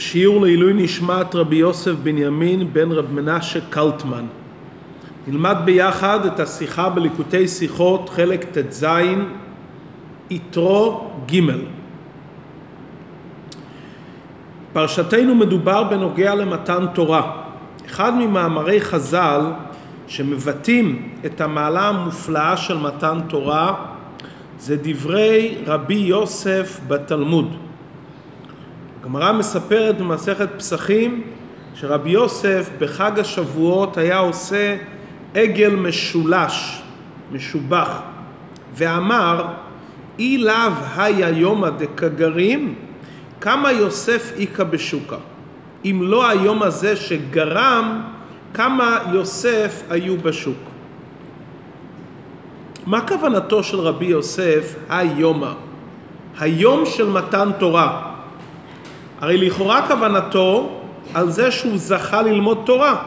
שיעור לעילוי נשמת רבי יוסף בנימין בן רב מנשה קלטמן. נלמד ביחד את השיחה בליקוטי שיחות חלק ט"ז יתרו ג' פרשתנו מדובר בנוגע למתן תורה. אחד ממאמרי חז"ל שמבטאים את המעלה המופלאה של מתן תורה זה דברי רבי יוסף בתלמוד. הגמרא מספרת במסכת פסחים שרבי יוסף בחג השבועות היה עושה עגל משולש, משובח, ואמר אי לאו היה יומא דקגרים כמה יוסף איכא בשוקה. אם לא היום הזה שגרם, כמה יוסף היו בשוק. מה כוונתו של רבי יוסף היומא? היום של מתן תורה. הרי לכאורה כוונתו על זה שהוא זכה ללמוד תורה.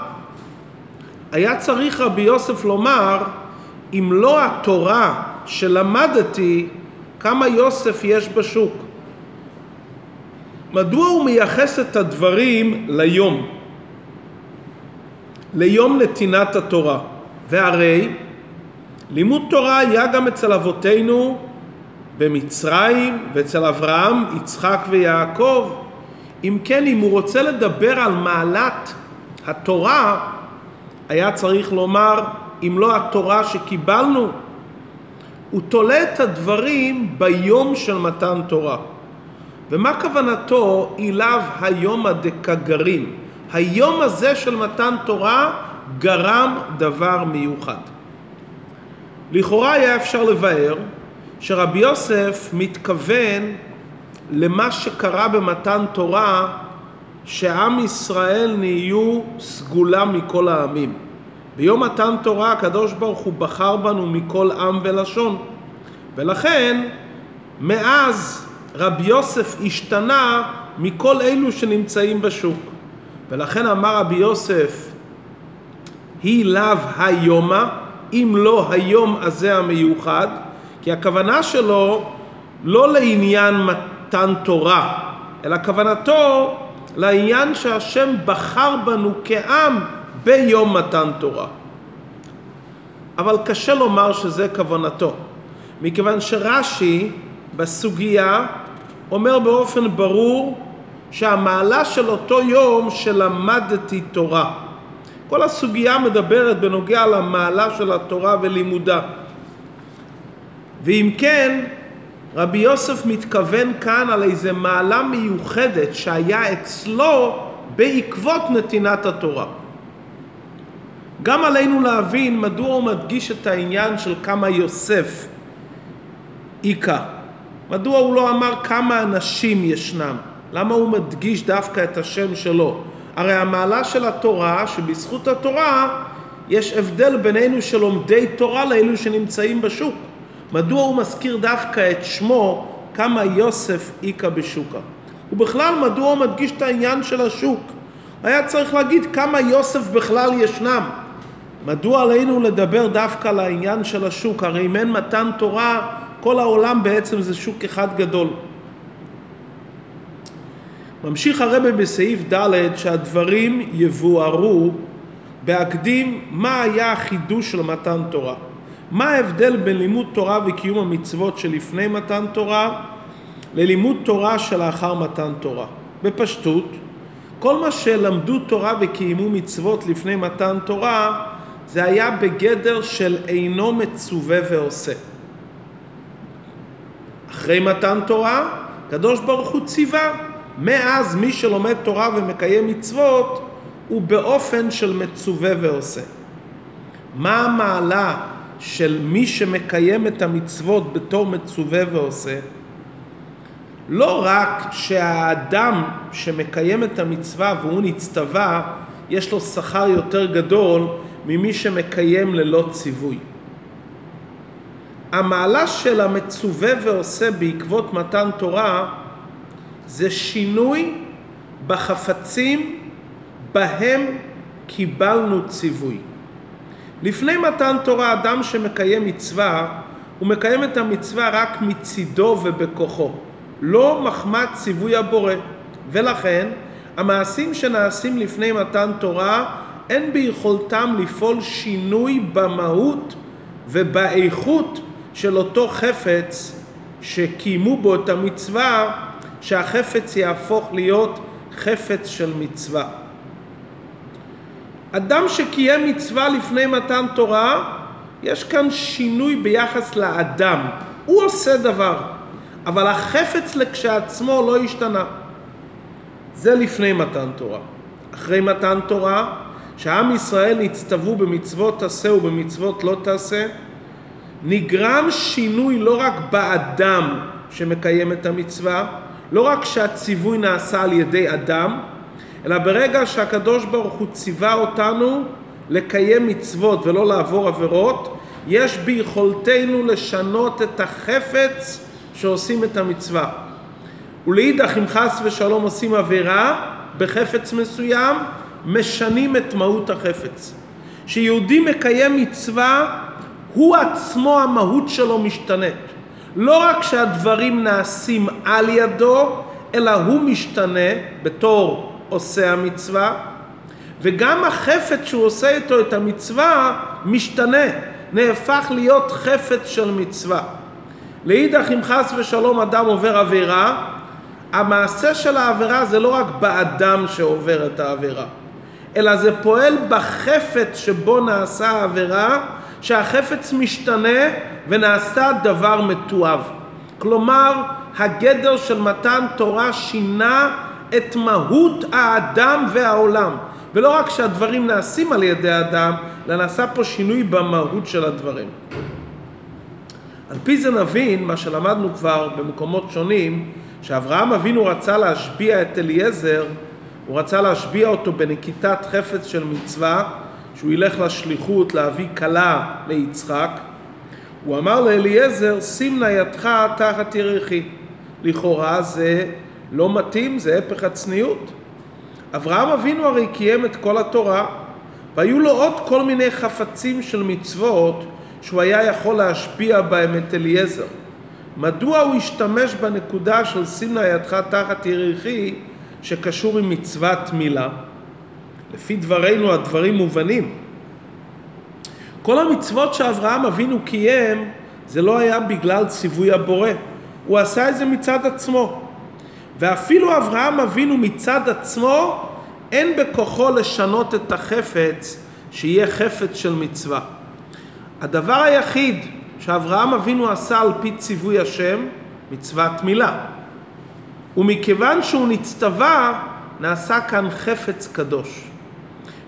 היה צריך רבי יוסף לומר, אם לא התורה שלמדתי, כמה יוסף יש בשוק. מדוע הוא מייחס את הדברים ליום? ליום נתינת התורה. והרי לימוד תורה היה גם אצל אבותינו במצרים ואצל אברהם, יצחק ויעקב. אם כן, אם הוא רוצה לדבר על מעלת התורה, היה צריך לומר, אם לא התורה שקיבלנו, הוא תולה את הדברים ביום של מתן תורה. ומה כוונתו אליו היום הדקגרים? היום הזה של מתן תורה גרם דבר מיוחד. לכאורה היה אפשר לבאר שרבי יוסף מתכוון למה שקרה במתן תורה שעם ישראל נהיו סגולה מכל העמים. ביום מתן תורה הקדוש ברוך הוא בחר בנו מכל עם ולשון ולכן מאז רבי יוסף השתנה מכל אלו שנמצאים בשוק ולכן אמר רבי יוסף היא לאו היומה אם לא היום הזה המיוחד כי הכוונה שלו לא לעניין מתן תורה אלא כוונתו לעניין שהשם בחר בנו כעם ביום מתן תורה. אבל קשה לומר שזה כוונתו, מכיוון שרש"י בסוגיה אומר באופן ברור שהמעלה של אותו יום שלמדתי תורה. כל הסוגיה מדברת בנוגע למעלה של התורה ולימודה. ואם כן, רבי יוסף מתכוון כאן על איזה מעלה מיוחדת שהיה אצלו בעקבות נתינת התורה. גם עלינו להבין מדוע הוא מדגיש את העניין של כמה יוסף איכה. מדוע הוא לא אמר כמה אנשים ישנם? למה הוא מדגיש דווקא את השם שלו? הרי המעלה של התורה, שבזכות התורה יש הבדל בינינו שלומדי תורה לאלו שנמצאים בשוק. מדוע הוא מזכיר דווקא את שמו כמה יוסף איכה בשוקה? ובכלל מדוע הוא מדגיש את העניין של השוק? היה צריך להגיד כמה יוסף בכלל ישנם. מדוע עלינו לדבר דווקא על העניין של השוק? הרי אם אין מתן תורה, כל העולם בעצם זה שוק אחד גדול. ממשיך הרבה בסעיף ד' שהדברים יבוארו בהקדים מה היה החידוש של מתן תורה. מה ההבדל בין לימוד תורה וקיום המצוות שלפני מתן תורה ללימוד תורה שלאחר מתן תורה? בפשטות, כל מה שלמדו תורה וקיימו מצוות לפני מתן תורה זה היה בגדר של אינו מצווה ועושה. אחרי מתן תורה, קדוש ברוך הוא ציווה. מאז מי שלומד תורה ומקיים מצוות הוא באופן של מצווה ועושה. מה המעלה של מי שמקיים את המצוות בתור מצווה ועושה? לא רק שהאדם שמקיים את המצווה והוא נצטווה, יש לו שכר יותר גדול ממי שמקיים ללא ציווי. המעלה של המצווה ועושה בעקבות מתן תורה זה שינוי בחפצים בהם קיבלנו ציווי. לפני מתן תורה אדם שמקיים מצווה הוא מקיים את המצווה רק מצידו ובכוחו, לא מחמת ציווי הבורא, ולכן המעשים שנעשים לפני מתן תורה אין ביכולתם לפעול שינוי במהות ובאיכות של אותו חפץ שקיימו בו את המצווה, שהחפץ יהפוך להיות חפץ של מצווה. אדם שקיים מצווה לפני מתן תורה, יש כאן שינוי ביחס לאדם. הוא עושה דבר, אבל החפץ לכשעצמו לא השתנה. זה לפני מתן תורה. אחרי מתן תורה, שעם ישראל נצטוו במצוות תעשה ובמצוות לא תעשה, נגרם שינוי לא רק באדם שמקיים את המצווה, לא רק שהציווי נעשה על ידי אדם, אלא ברגע שהקדוש ברוך הוא ציווה אותנו לקיים מצוות ולא לעבור עבירות, יש ביכולתנו לשנות את החפץ שעושים את המצווה. ולאידך אם חס ושלום עושים עבירה בחפץ מסוים, משנים את מהות החפץ. כשיהודי מקיים מצווה, הוא עצמו המהות שלו משתנית. לא רק שהדברים נעשים על ידו, אלא הוא משתנה בתור עושה המצווה, וגם החפץ שהוא עושה איתו את המצווה משתנה, נהפך להיות חפץ של מצווה. לאידך אם חס ושלום אדם עובר עבירה, המעשה של העבירה זה לא רק באדם שעובר את העבירה, אלא זה פועל בחפץ שבו נעשה העבירה, שהחפץ משתנה ונעשה דבר מתועב. כלומר, הגדר של מתן תורה שינה את מהות האדם והעולם. ולא רק שהדברים נעשים על ידי האדם, אלא נעשה פה שינוי במהות של הדברים. על פי זה נבין, מה שלמדנו כבר במקומות שונים, שאברהם אבינו רצה להשביע את אליעזר, הוא רצה להשביע אותו בנקיטת חפץ של מצווה, שהוא ילך לשליחות להביא כלה ליצחק. הוא אמר לאליעזר, שים ניידך תחת ירחי. לכאורה זה לא מתאים, זה הפך הצניעות. אברהם אבינו הרי קיים את כל התורה, והיו לו עוד כל מיני חפצים של מצוות שהוא היה יכול להשפיע בהם את אליעזר. מדוע הוא השתמש בנקודה של שים ידך תחת ירחי שקשור עם מצוות מילה? לפי דברינו הדברים מובנים. כל המצוות שאברהם אבינו קיים זה לא היה בגלל ציווי הבורא, הוא עשה את זה מצד עצמו. ואפילו אברהם אבינו מצד עצמו אין בכוחו לשנות את החפץ שיהיה חפץ של מצווה. הדבר היחיד שאברהם אבינו עשה על פי ציווי השם, מצוות מילה. ומכיוון שהוא נצטווה, נעשה כאן חפץ קדוש.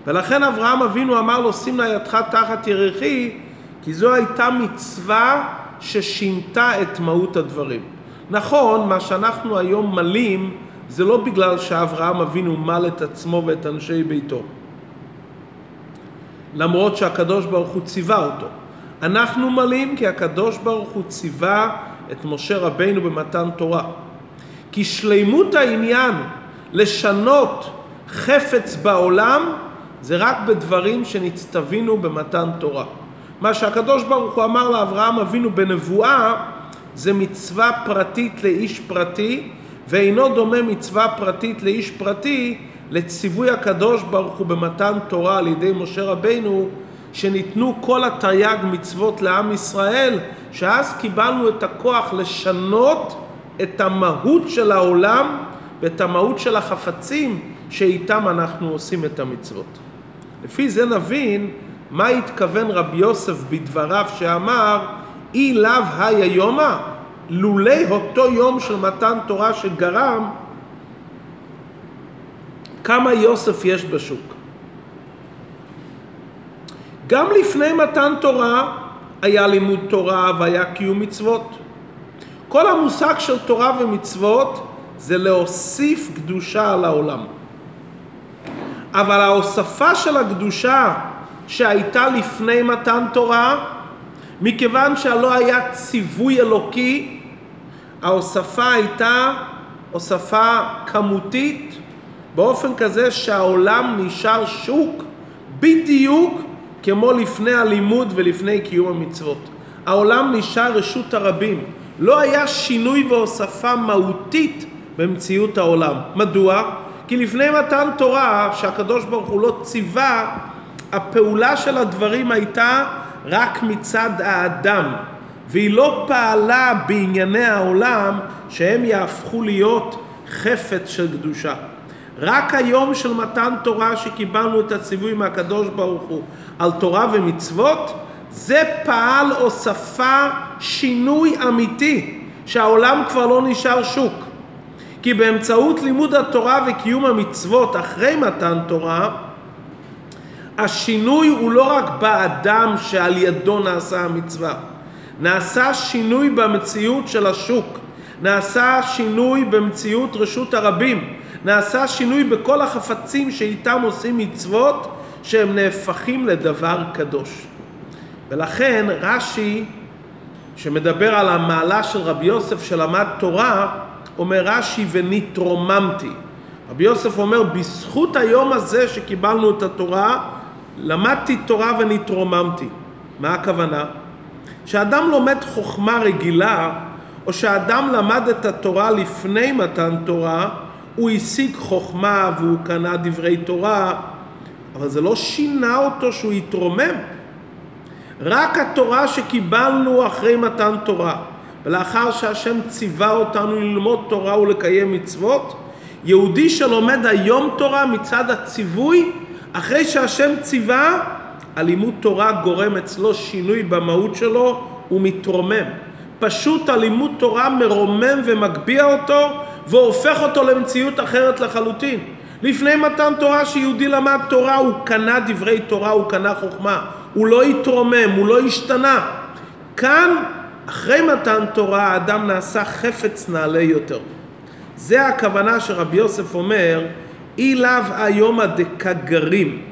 ולכן אברהם אבינו אמר לו, שים לה ידך תחת ירחי, כי זו הייתה מצווה ששינתה את מהות הדברים. נכון, מה שאנחנו היום מלים זה לא בגלל שאברהם אבינו מל את עצמו ואת אנשי ביתו. למרות שהקדוש ברוך הוא ציווה אותו. אנחנו מלים כי הקדוש ברוך הוא ציווה את משה רבינו במתן תורה. כי שלימות העניין לשנות חפץ בעולם זה רק בדברים שנצטווינו במתן תורה. מה שהקדוש ברוך הוא אמר לאברהם אבינו בנבואה זה מצווה פרטית לאיש פרטי, ואינו דומה מצווה פרטית לאיש פרטי לציווי הקדוש ברוך הוא במתן תורה על ידי משה רבינו, שניתנו כל התרי"ג מצוות לעם ישראל, שאז קיבלנו את הכוח לשנות את המהות של העולם ואת המהות של החפצים שאיתם אנחנו עושים את המצוות. לפי זה נבין מה התכוון רבי יוסף בדבריו שאמר אי לאו היה יומא, לולי אותו יום של מתן תורה שגרם, כמה יוסף יש בשוק. גם לפני מתן תורה היה לימוד תורה והיה קיום מצוות. כל המושג של תורה ומצוות זה להוסיף קדושה על העולם. אבל ההוספה של הקדושה שהייתה לפני מתן תורה מכיוון שהלא היה ציווי אלוקי, ההוספה הייתה הוספה כמותית באופן כזה שהעולם נשאר שוק בדיוק כמו לפני הלימוד ולפני קיום המצוות. העולם נשאר רשות הרבים. לא היה שינוי והוספה מהותית במציאות העולם. מדוע? כי לפני מתן תורה, שהקדוש ברוך הוא לא ציווה, הפעולה של הדברים הייתה רק מצד האדם, והיא לא פעלה בענייני העולם שהם יהפכו להיות חפץ של קדושה. רק היום של מתן תורה שקיבלנו את הציווי מהקדוש ברוך הוא על תורה ומצוות, זה פעל הוספה שינוי אמיתי, שהעולם כבר לא נשאר שוק. כי באמצעות לימוד התורה וקיום המצוות אחרי מתן תורה, השינוי הוא לא רק באדם שעל ידו נעשה המצווה, נעשה שינוי במציאות של השוק, נעשה שינוי במציאות רשות הרבים, נעשה שינוי בכל החפצים שאיתם עושים מצוות שהם נהפכים לדבר קדוש. ולכן רש"י, שמדבר על המעלה של רבי יוסף שלמד תורה, אומר רש"י ונתרוממתי. רבי יוסף אומר, בזכות היום הזה שקיבלנו את התורה, למדתי תורה ונתרוממתי. מה הכוונה? כשאדם לומד חוכמה רגילה, או שאדם למד את התורה לפני מתן תורה, הוא השיג חוכמה והוא קנה דברי תורה, אבל זה לא שינה אותו שהוא יתרומם. רק התורה שקיבלנו אחרי מתן תורה, ולאחר שהשם ציווה אותנו ללמוד תורה ולקיים מצוות, יהודי שלומד היום תורה מצד הציווי, אחרי שהשם ציווה, הלימוד תורה גורם אצלו שינוי במהות שלו, הוא מתרומם. פשוט הלימוד תורה מרומם ומגביה אותו והופך אותו למציאות אחרת לחלוטין. לפני מתן תורה שיהודי למד תורה הוא קנה דברי תורה, הוא קנה חוכמה, הוא לא התרומם, הוא לא השתנה. כאן, אחרי מתן תורה, האדם נעשה חפץ נעלה יותר. זה הכוונה שרבי יוסף אומר, אי לאו היום הדקגרים.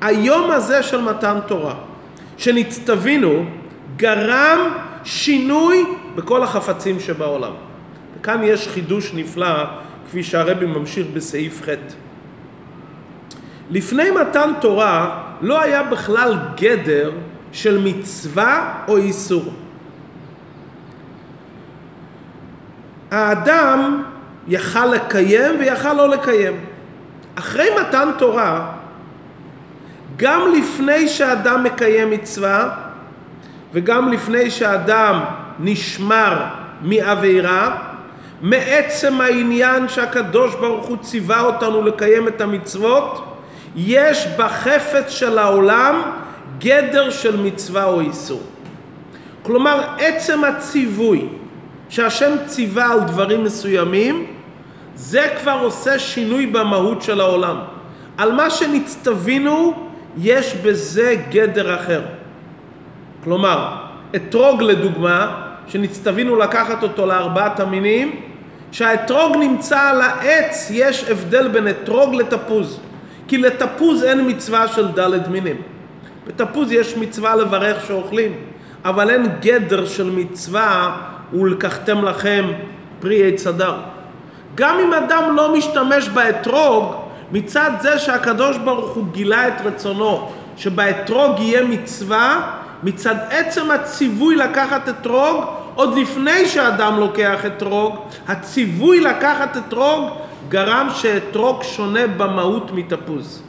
היום הזה של מתן תורה, שנצטווינו, גרם שינוי בכל החפצים שבעולם. וכאן יש חידוש נפלא, כפי שהרבי ממשיך בסעיף ח'. לפני מתן תורה לא היה בכלל גדר של מצווה או איסור. האדם יכל לקיים ויכל לא לקיים. אחרי מתן תורה, גם לפני שאדם מקיים מצווה וגם לפני שאדם נשמר מעבירה, מעצם העניין שהקדוש ברוך הוא ציווה אותנו לקיים את המצוות, יש בחפץ של העולם גדר של מצווה או איסור. כלומר, עצם הציווי שהשם ציווה על דברים מסוימים, זה כבר עושה שינוי במהות של העולם. על מה שנצטווינו, יש בזה גדר אחר. כלומר, אתרוג לדוגמה, שנצטווינו לקחת אותו לארבעת המינים, כשהאתרוג נמצא על העץ, יש הבדל בין אתרוג לתפוז. כי לתפוז אין מצווה של ד' מינים. בתפוז יש מצווה לברך שאוכלים, אבל אין גדר של מצווה ולקחתם לכם פרי עץ הדר. גם אם אדם לא משתמש באתרוג, מצד זה שהקדוש ברוך הוא גילה את רצונו שבאתרוג יהיה מצווה, מצד עצם הציווי לקחת אתרוג, עוד לפני שאדם לוקח אתרוג, הציווי לקחת אתרוג גרם שאתרוג שונה במהות מתפוז.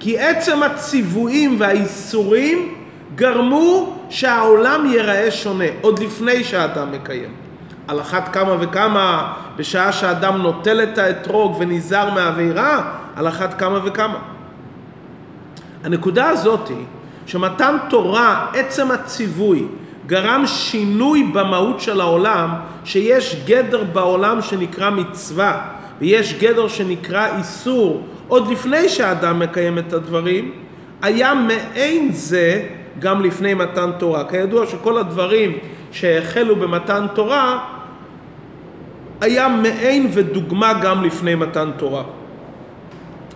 כי עצם הציוויים והאיסורים גרמו שהעולם ייראה שונה, עוד לפני שאדם מקיים. על אחת כמה וכמה, בשעה שאדם נוטל את האתרוג ונזהר מהעבירה, על אחת כמה וכמה. הנקודה הזאת היא שמתן תורה, עצם הציווי, גרם שינוי במהות של העולם, שיש גדר בעולם שנקרא מצווה, ויש גדר שנקרא איסור, עוד לפני שהאדם מקיים את הדברים, היה מעין זה גם לפני מתן תורה. כידוע שכל הדברים שהחלו במתן תורה, היה מעין ודוגמה גם לפני מתן תורה.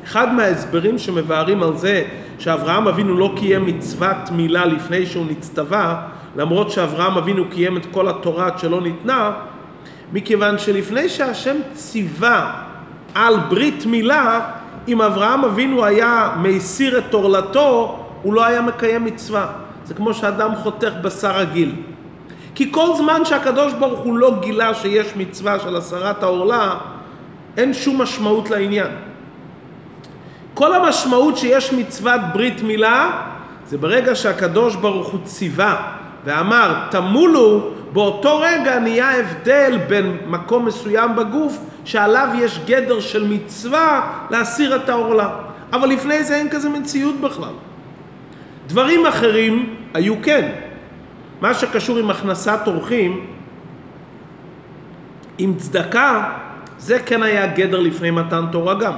אחד מההסברים שמבארים על זה שאברהם אבינו לא קיים מצוות מילה לפני שהוא נצטווה, למרות שאברהם אבינו קיים את כל התורה עד שלא ניתנה, מכיוון שלפני שהשם ציווה על ברית מילה, אם אברהם אבינו היה מסיר את עורלתו, הוא לא היה מקיים מצווה. זה כמו שאדם חותך בשר רגיל. כי כל זמן שהקדוש ברוך הוא לא גילה שיש מצווה של הסרת העורלה, אין שום משמעות לעניין. כל המשמעות שיש מצוות ברית מילה זה ברגע שהקדוש ברוך הוא ציווה ואמר תמולו, באותו רגע נהיה הבדל בין מקום מסוים בגוף שעליו יש גדר של מצווה להסיר את העורלה. אבל לפני זה אין כזה מציאות בכלל. דברים אחרים היו כן. מה שקשור עם הכנסת אורחים, עם צדקה, זה כן היה גדר לפני מתן תורה גם.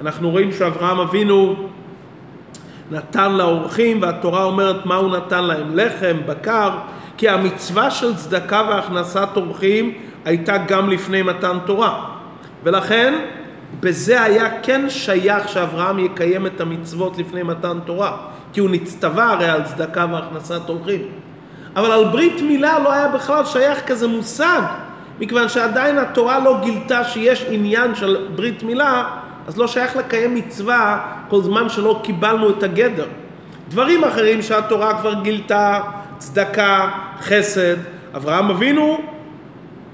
אנחנו רואים שאברהם אבינו נתן לאורחים, והתורה אומרת מה הוא נתן להם, לחם, בקר, כי המצווה של צדקה והכנסת אורחים הייתה גם לפני מתן תורה. ולכן בזה היה כן שייך שאברהם יקיים את המצוות לפני מתן תורה, כי הוא נצטווה הרי על צדקה והכנסת אורחים. אבל על ברית מילה לא היה בכלל שייך כזה מושג, מכיוון שעדיין התורה לא גילתה שיש עניין של ברית מילה, אז לא שייך לקיים מצווה כל זמן שלא קיבלנו את הגדר. דברים אחרים שהתורה כבר גילתה, צדקה, חסד, אברהם אבינו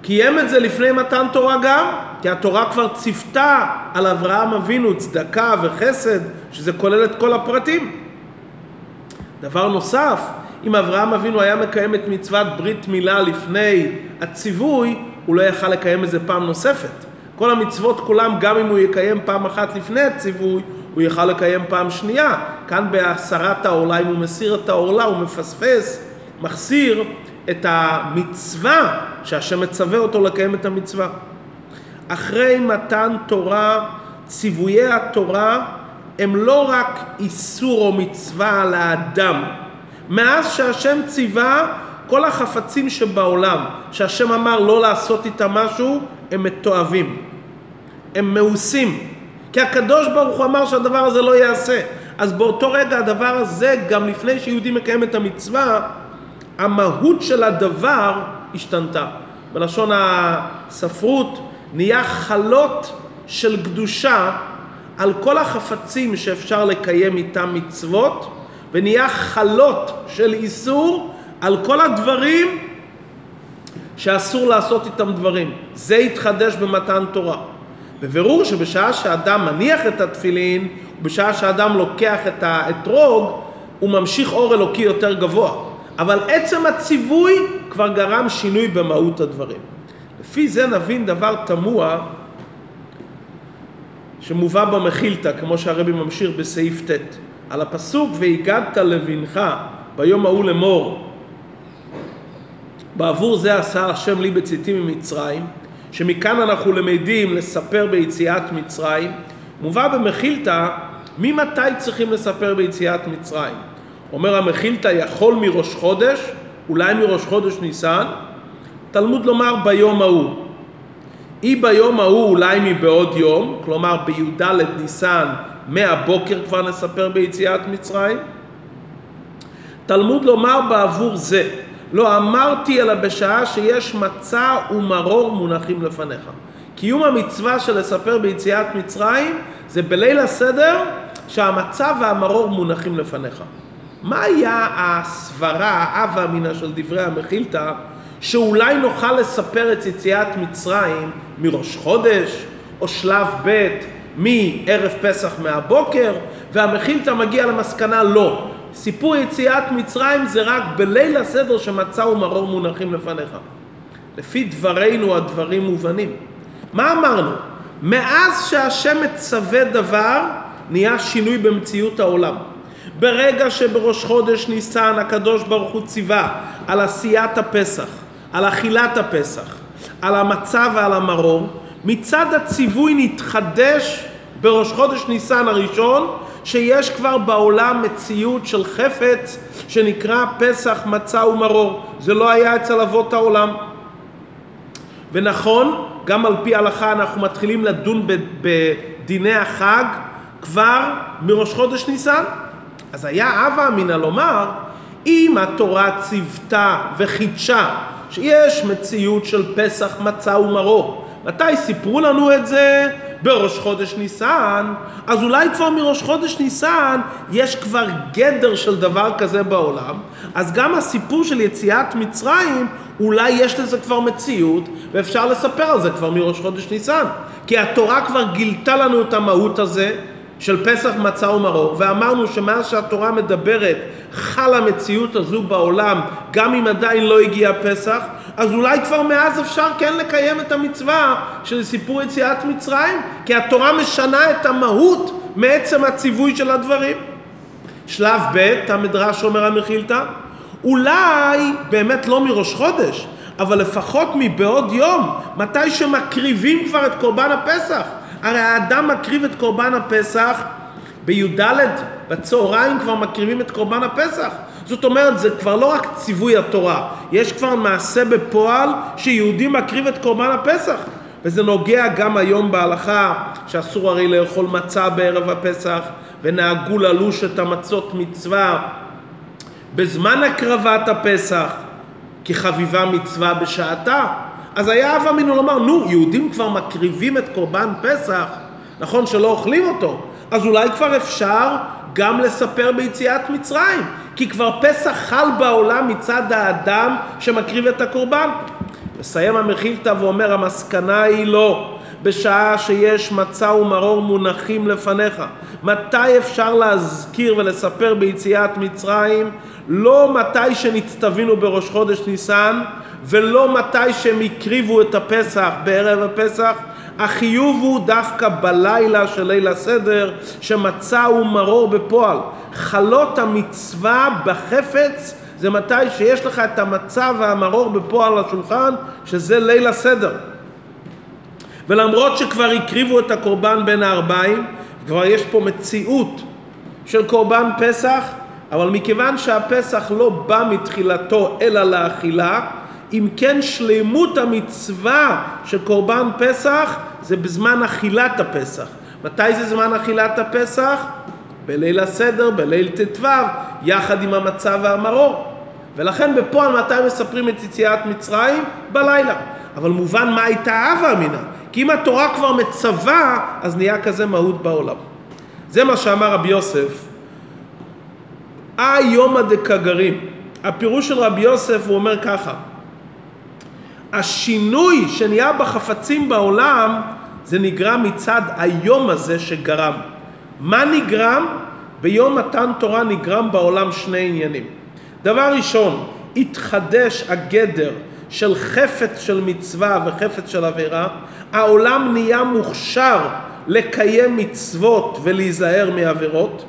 קיים את זה לפני מתן תורה גם, כי התורה כבר ציוותה על אברהם אבינו צדקה וחסד, שזה כולל את כל הפרטים. דבר נוסף, אם אברהם אבינו היה מקיים את מצוות ברית מילה לפני הציווי, הוא לא יכל לקיים את זה פעם נוספת. כל המצוות כולם, גם אם הוא יקיים פעם אחת לפני הציווי, הוא יוכל לקיים פעם שנייה. כאן בהסרת העורלה, אם הוא מסיר את העורלה, הוא מפספס, מחסיר את המצווה שהשם מצווה אותו לקיים את המצווה. אחרי מתן תורה, ציוויי התורה הם לא רק איסור או מצווה על האדם. מאז שהשם ציווה, כל החפצים שבעולם, שהשם אמר לא לעשות איתם משהו, הם מתועבים. הם מאוסים. כי הקדוש ברוך הוא אמר שהדבר הזה לא ייעשה. אז באותו רגע הדבר הזה, גם לפני שיהודי מקיים את המצווה, המהות של הדבר השתנתה. בלשון הספרות נהיה חלות של קדושה על כל החפצים שאפשר לקיים איתם מצוות, ונהיה חלות של איסור על כל הדברים שאסור לעשות איתם דברים. זה התחדש במתן תורה. בבירור שבשעה שאדם מניח את התפילין, ובשעה שאדם לוקח את האתרוג, הוא ממשיך אור אלוקי יותר גבוה. אבל עצם הציווי כבר גרם שינוי במהות הדברים. לפי זה נבין דבר תמוה שמובא במחילתא, כמו שהרבי ממשיך בסעיף ט', על הפסוק והגדת לבנך ביום ההוא לאמור בעבור זה עשה השם לי בצאתי ממצרים שמכאן אנחנו למדים לספר ביציאת מצרים מובא במחילתא ממתי צריכים לספר ביציאת מצרים אומר המחילתא יכול מראש חודש אולי מראש חודש ניסן תלמוד לומר ביום ההוא. אי ביום ההוא אולי מבעוד יום, כלומר בי"ד ניסן מהבוקר כבר נספר ביציאת מצרים. תלמוד לומר בעבור זה, לא אמרתי אלא בשעה שיש מצה ומרור מונחים לפניך. קיום המצווה של לספר ביציאת מצרים זה בליל הסדר שהמצה והמרור מונחים לפניך. מה היה הסברה, האב אמינא של דברי המחילתא שאולי נוכל לספר את יציאת מצרים מראש חודש, או שלב ב' מערב פסח מהבוקר, והמחילתא מגיע למסקנה לא. סיפור יציאת מצרים זה רק בליל הסדר שמצא ומרור מונחים לפניך. לפי דברינו הדברים מובנים. מה אמרנו? מאז שהשם מצווה דבר, נהיה שינוי במציאות העולם. ברגע שבראש חודש ניסן הקדוש ברוך הוא ציווה על עשיית הפסח, על אכילת הפסח, על המצה ועל המרור, מצד הציווי נתחדש בראש חודש ניסן הראשון, שיש כבר בעולם מציאות של חפץ שנקרא פסח, מצה ומרור. זה לא היה אצל אבות העולם. ונכון, גם על פי ההלכה אנחנו מתחילים לדון בדיני החג כבר מראש חודש ניסן. אז היה הווה אמינא לומר, אם התורה ציוותה וחידשה שיש מציאות של פסח, מצה ומרור. מתי סיפרו לנו את זה? בראש חודש ניסן, אז אולי כבר מראש חודש ניסן יש כבר גדר של דבר כזה בעולם, אז גם הסיפור של יציאת מצרים, אולי יש לזה כבר מציאות, ואפשר לספר על זה כבר מראש חודש ניסן. כי התורה כבר גילתה לנו את המהות הזה של פסח מצה ומרור, ואמרנו שמאז שהתורה מדברת חלה המציאות הזו בעולם, גם אם עדיין לא הגיע פסח, אז אולי כבר מאז אפשר כן לקיים את המצווה של סיפור יציאת מצרים, כי התורה משנה את המהות מעצם הציווי של הדברים. שלב ב', המדרש אומר המחילתא, אולי באמת לא מראש חודש, אבל לפחות מבעוד יום, מתי שמקריבים כבר את קורבן הפסח. הרי האדם מקריב את קורבן הפסח בי"ד בצהריים כבר מקריבים את קורבן הפסח. זאת אומרת, זה כבר לא רק ציווי התורה, יש כבר מעשה בפועל שיהודי מקריב את קורבן הפסח. וזה נוגע גם היום בהלכה, שאסור הרי לאכול מצה בערב הפסח, ונהגו ללוש את המצות מצווה בזמן הקרבת הפסח, כי חביבה מצווה בשעתה. אז היה אב אמינו לומר, נו, יהודים כבר מקריבים את קורבן פסח, נכון שלא אוכלים אותו, אז אולי כבר אפשר גם לספר ביציאת מצרים, כי כבר פסח חל בעולם מצד האדם שמקריב את הקורבן. מסיים המחילתא ואומר, המסקנה היא לא. בשעה שיש מצה ומרור מונחים לפניך. מתי אפשר להזכיר ולספר ביציאת מצרים? לא מתי שנצטווינו בראש חודש ניסן, ולא מתי שהם הקריבו את הפסח בערב הפסח. החיוב הוא דווקא בלילה של ליל הסדר, שמצה ומרור בפועל. חלות המצווה בחפץ זה מתי שיש לך את המצה והמרור בפועל לשולחן, שזה ליל הסדר. ולמרות שכבר הקריבו את הקורבן בין הארבעים, כבר יש פה מציאות של קורבן פסח, אבל מכיוון שהפסח לא בא מתחילתו אלא לאכילה, אם כן שלמות המצווה של קורבן פסח זה בזמן אכילת הפסח. מתי זה זמן אכילת הפסח? בליל הסדר, בליל ט"ו, יחד עם המצה והמרור. ולכן בפועל מתי מספרים את יציאת מצרים? בלילה. אבל מובן מה הייתה אבה אמינה. כי אם התורה כבר מצווה, אז נהיה כזה מהות בעולם. זה מה שאמר רבי יוסף. איומא דקגרים. הפירוש של רבי יוסף הוא אומר ככה, השינוי שנהיה בחפצים בעולם זה נגרם מצד היום הזה שגרם. מה נגרם? ביום מתן תורה נגרם בעולם שני עניינים. דבר ראשון, התחדש הגדר של חפץ של מצווה וחפץ של עבירה, העולם נהיה מוכשר לקיים מצוות ולהיזהר מעבירות.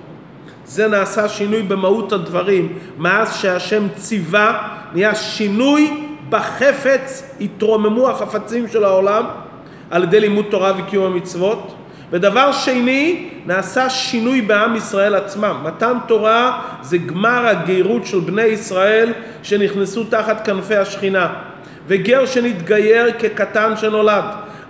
זה נעשה שינוי במהות הדברים מאז שהשם ציווה, נהיה שינוי בחפץ, התרוממו החפצים של העולם על ידי לימוד תורה וקיום המצוות. ודבר שני, נעשה שינוי בעם ישראל עצמם. מתן תורה זה גמר הגירות של בני ישראל שנכנסו תחת כנפי השכינה. וגר שנתגייר כקטן שנולד.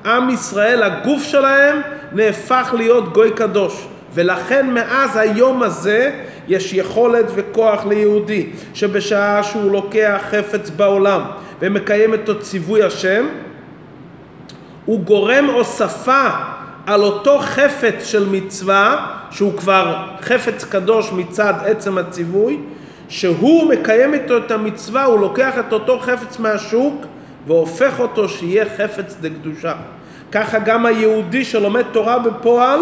עם ישראל, הגוף שלהם נהפך להיות גוי קדוש. ולכן מאז היום הזה יש יכולת וכוח ליהודי שבשעה שהוא לוקח חפץ בעולם ומקיים את ציווי השם הוא גורם הוספה על אותו חפץ של מצווה שהוא כבר חפץ קדוש מצד עצם הציווי שהוא מקיים איתו את המצווה, הוא לוקח את אותו חפץ מהשוק והופך אותו שיהיה חפץ דקדושה. ככה גם היהודי שלומד תורה בפועל,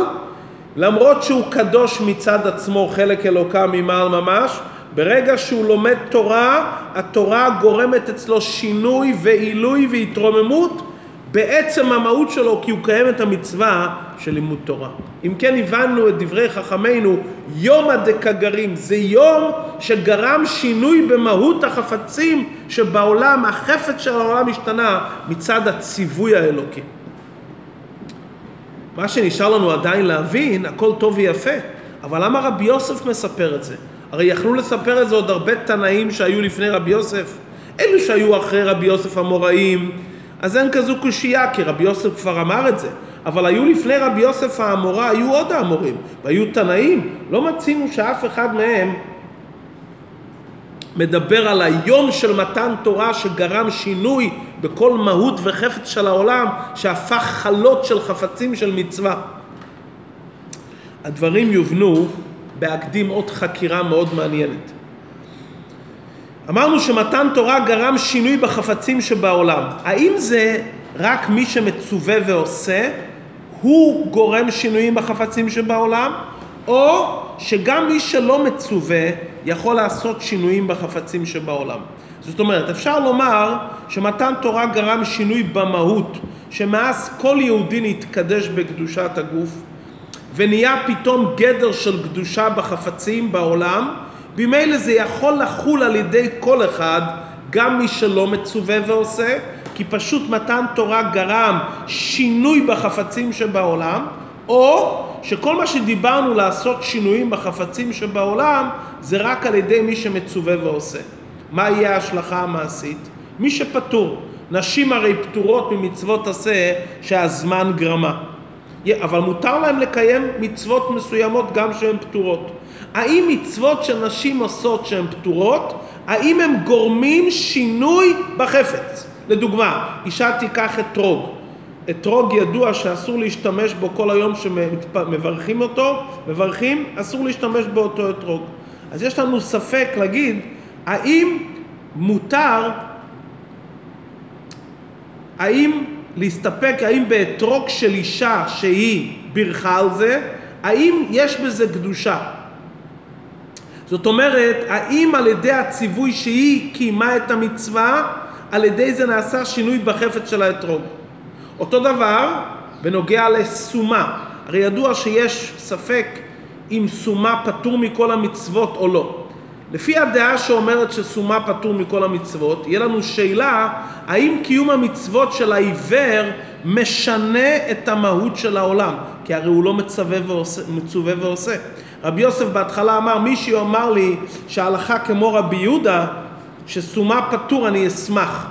למרות שהוא קדוש מצד עצמו, חלק אלוקה ממעל ממש, ברגע שהוא לומד תורה, התורה גורמת אצלו שינוי ועילוי והתרוממות בעצם המהות שלו כי הוא קיים את המצווה של לימוד תורה. אם כן הבנו את דברי חכמינו, יום הדקגרים זה יום שגרם שינוי במהות החפצים שבעולם, החפץ של העולם השתנה מצד הציווי האלוקי. מה שנשאר לנו עדיין להבין, הכל טוב ויפה, אבל למה רבי יוסף מספר את זה? הרי יכלו לספר את זה עוד הרבה תנאים שהיו לפני רבי יוסף. אלו שהיו אחרי רבי יוסף המוראים, אז אין כזו קושייה, כי רבי יוסף כבר אמר את זה. אבל היו לפני רבי יוסף האמורה, היו עוד האמורים, והיו תנאים. לא מצינו שאף אחד מהם מדבר על היום של מתן תורה שגרם שינוי בכל מהות וחפץ של העולם, שהפך חלות של חפצים של מצווה. הדברים יובנו בהקדים עוד חקירה מאוד מעניינת. אמרנו שמתן תורה גרם שינוי בחפצים שבעולם. האם זה רק מי שמצווה ועושה, הוא גורם שינויים בחפצים שבעולם, או שגם מי שלא מצווה יכול לעשות שינויים בחפצים שבעולם. זאת אומרת, אפשר לומר שמתן תורה גרם שינוי במהות, שמאז כל יהודי נתקדש בקדושת הגוף, ונהיה פתאום גדר של קדושה בחפצים בעולם, ממילא זה יכול לחול על ידי כל אחד, גם מי שלא מצווה ועושה, כי פשוט מתן תורה גרם שינוי בחפצים שבעולם, או שכל מה שדיברנו לעשות שינויים בחפצים שבעולם, זה רק על ידי מי שמצווה ועושה. מה יהיה ההשלכה המעשית? מי שפטור. נשים הרי פטורות ממצוות עשה שהזמן גרמה. אבל מותר להם לקיים מצוות מסוימות גם שהן פטורות. האם מצוות שנשים עושות שהן פטורות, האם הם גורמים שינוי בחפץ? לדוגמה, אישה תיקח אתרוג. אתרוג ידוע שאסור להשתמש בו כל היום שמברכים אותו, מברכים, אסור להשתמש באותו אתרוג. אז יש לנו ספק להגיד האם מותר, האם להסתפק, האם באתרוג של אישה שהיא בירכה על זה, האם יש בזה קדושה? זאת אומרת, האם על ידי הציווי שהיא קיימה את המצווה, על ידי זה נעשה שינוי בחפץ של האתרוג. אותו דבר בנוגע לסומה. הרי ידוע שיש ספק אם סומה פטור מכל המצוות או לא. לפי הדעה שאומרת שסומה פטור מכל המצוות, יהיה לנו שאלה האם קיום המצוות של העיוור משנה את המהות של העולם, כי הרי הוא לא מצווה ועושה, מצווה ועושה. רבי יוסף בהתחלה אמר, מי שיאמר לי שההלכה כמו רבי יהודה, שסומה פטור אני אשמח,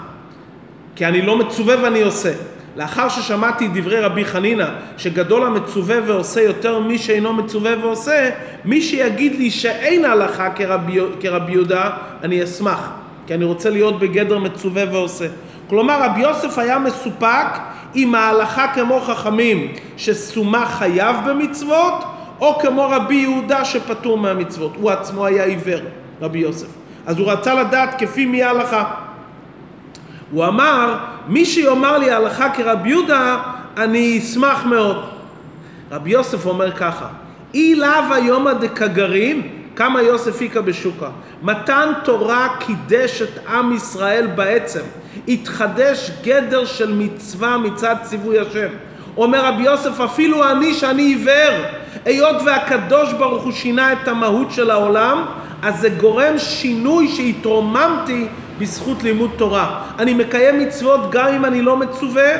כי אני לא מצווה ואני עושה. לאחר ששמעתי דברי רבי חנינא, שגדול המצווה ועושה יותר מי שאינו מצווה ועושה, מי שיגיד לי שאין הלכה כרבי, כרבי יהודה, אני אשמח, כי אני רוצה להיות בגדר מצווה ועושה. כלומר, רבי יוסף היה מסופק עם ההלכה כמו חכמים, שסומה חייב במצוות, או כמו רבי יהודה שפטור מהמצוות. הוא עצמו היה עיוור, רבי יוסף. אז הוא רצה לדעת כפי מי ההלכה. הוא אמר, מי שיאמר לי הלכה כרבי יהודה, אני אשמח מאוד. רבי יוסף אומר ככה, אי לאו היומא דקגרים, כמה יוסף היכה בשוקה. מתן תורה קידש את עם ישראל בעצם. התחדש גדר של מצווה מצד ציווי השם. אומר רבי יוסף, אפילו אני שאני עיוור, היות והקדוש ברוך הוא שינה את המהות של העולם, אז זה גורם שינוי שהתרוממתי בזכות לימוד תורה. אני מקיים מצוות גם אם אני לא מצווה,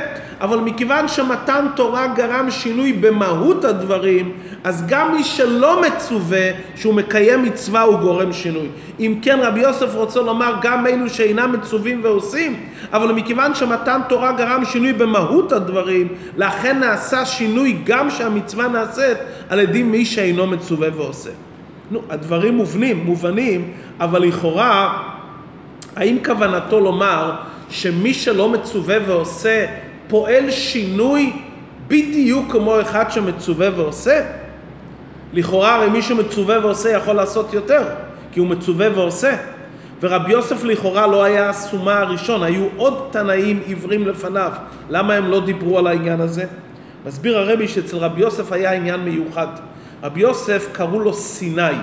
אבל מכיוון שמתן תורה גרם שינוי במהות הדברים, אז גם מי שלא מצווה, שהוא מקיים מצווה, הוא גורם שינוי. אם כן, רבי יוסף רוצה לומר, גם אלו שאינם מצווים ועושים, אבל מכיוון שמתן תורה גרם שינוי במהות הדברים, לכן נעשה שינוי גם שהמצווה נעשית על ידי מי שאינו מצווה ועושה. נו, הדברים מובנים, מובנים, אבל לכאורה האם כוונתו לומר שמי שלא מצווה ועושה פועל שינוי בדיוק כמו אחד שמצווה ועושה? לכאורה הרי מי שמצווה ועושה יכול לעשות יותר, כי הוא מצווה ועושה. ורבי יוסף לכאורה לא היה הסומה הראשון, היו עוד תנאים עיוורים לפניו. למה הם לא דיברו על העניין הזה? מסביר הרבי שאצל רבי יוסף היה עניין מיוחד. רבי יוסף קראו לו סיני.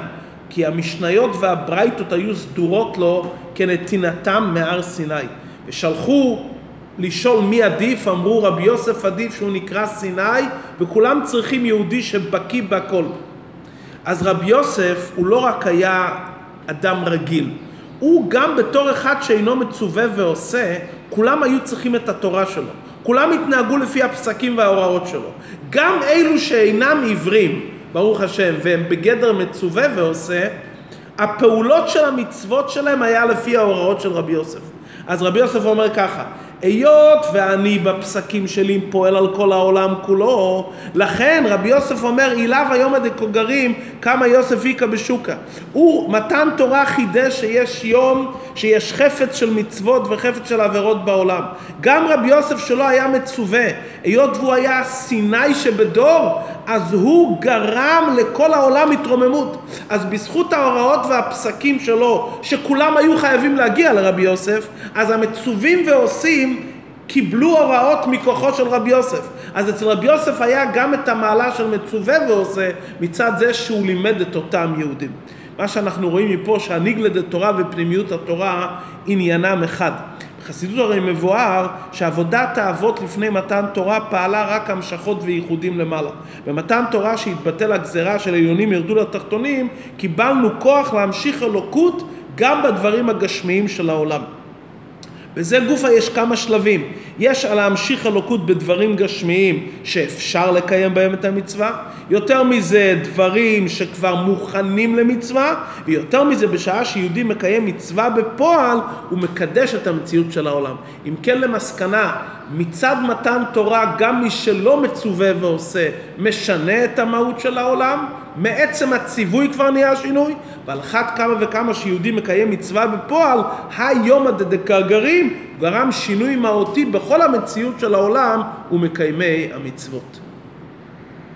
כי המשניות והברייתות היו סדורות לו כנתינתם מהר סיני. ושלחו לשאול מי עדיף, אמרו רבי יוסף עדיף שהוא נקרא סיני, וכולם צריכים יהודי שבקיא בכל. אז רבי יוסף הוא לא רק היה אדם רגיל, הוא גם בתור אחד שאינו מצווה ועושה, כולם היו צריכים את התורה שלו. כולם התנהגו לפי הפסקים וההוראות שלו. גם אלו שאינם עיוורים, ברוך השם, והם בגדר מצווה ועושה, הפעולות של המצוות שלהם היה לפי ההוראות של רבי יוסף. אז רבי יוסף אומר ככה, היות ואני בפסקים שלי פועל על כל העולם כולו, לכן רבי יוסף אומר, אילב היום הדקוגרים כמה יוסף היכה בשוקה. הוא מתן תורה חידש שיש יום, שיש חפץ של מצוות וחפץ של עבירות בעולם. גם רבי יוסף שלא היה מצווה, היות והוא היה סיני שבדור, אז הוא גרם לכל העולם התרוממות. אז בזכות ההוראות והפסקים שלו, שכולם היו חייבים להגיע לרבי יוסף, אז המצווים ועושים קיבלו הוראות מכוחו של רבי יוסף. אז אצל רבי יוסף היה גם את המעלה של מצווה ועושה, מצד זה שהוא לימד את אותם יהודים. מה שאנחנו רואים מפה שהניגלד התורה ופנימיות התורה עניינם אחד. בחסידות הרי מבואר שעבודת האבות לפני מתן תורה פעלה רק המשכות וייחודים למעלה. במתן תורה שהתבטל הגזרה של העליונים ירדו לתחתונים, קיבלנו כוח להמשיך אלוקות גם בדברים הגשמיים של העולם. בזה גופה יש כמה שלבים. יש על להמשיך אלוקות בדברים גשמיים שאפשר לקיים בהם את המצווה, יותר מזה דברים שכבר מוכנים למצווה, ויותר מזה בשעה שיהודי מקיים מצווה בפועל, הוא מקדש את המציאות של העולם. אם כן למסקנה, מצד מתן תורה גם מי שלא מצווה ועושה משנה את המהות של העולם, מעצם הציווי כבר נהיה שינוי, ועל אחת כמה וכמה שיהודי מקיים מצווה בפועל, היום הדדקגרים גרם שינוי מהותי בכל המציאות של העולם ומקיימי המצוות.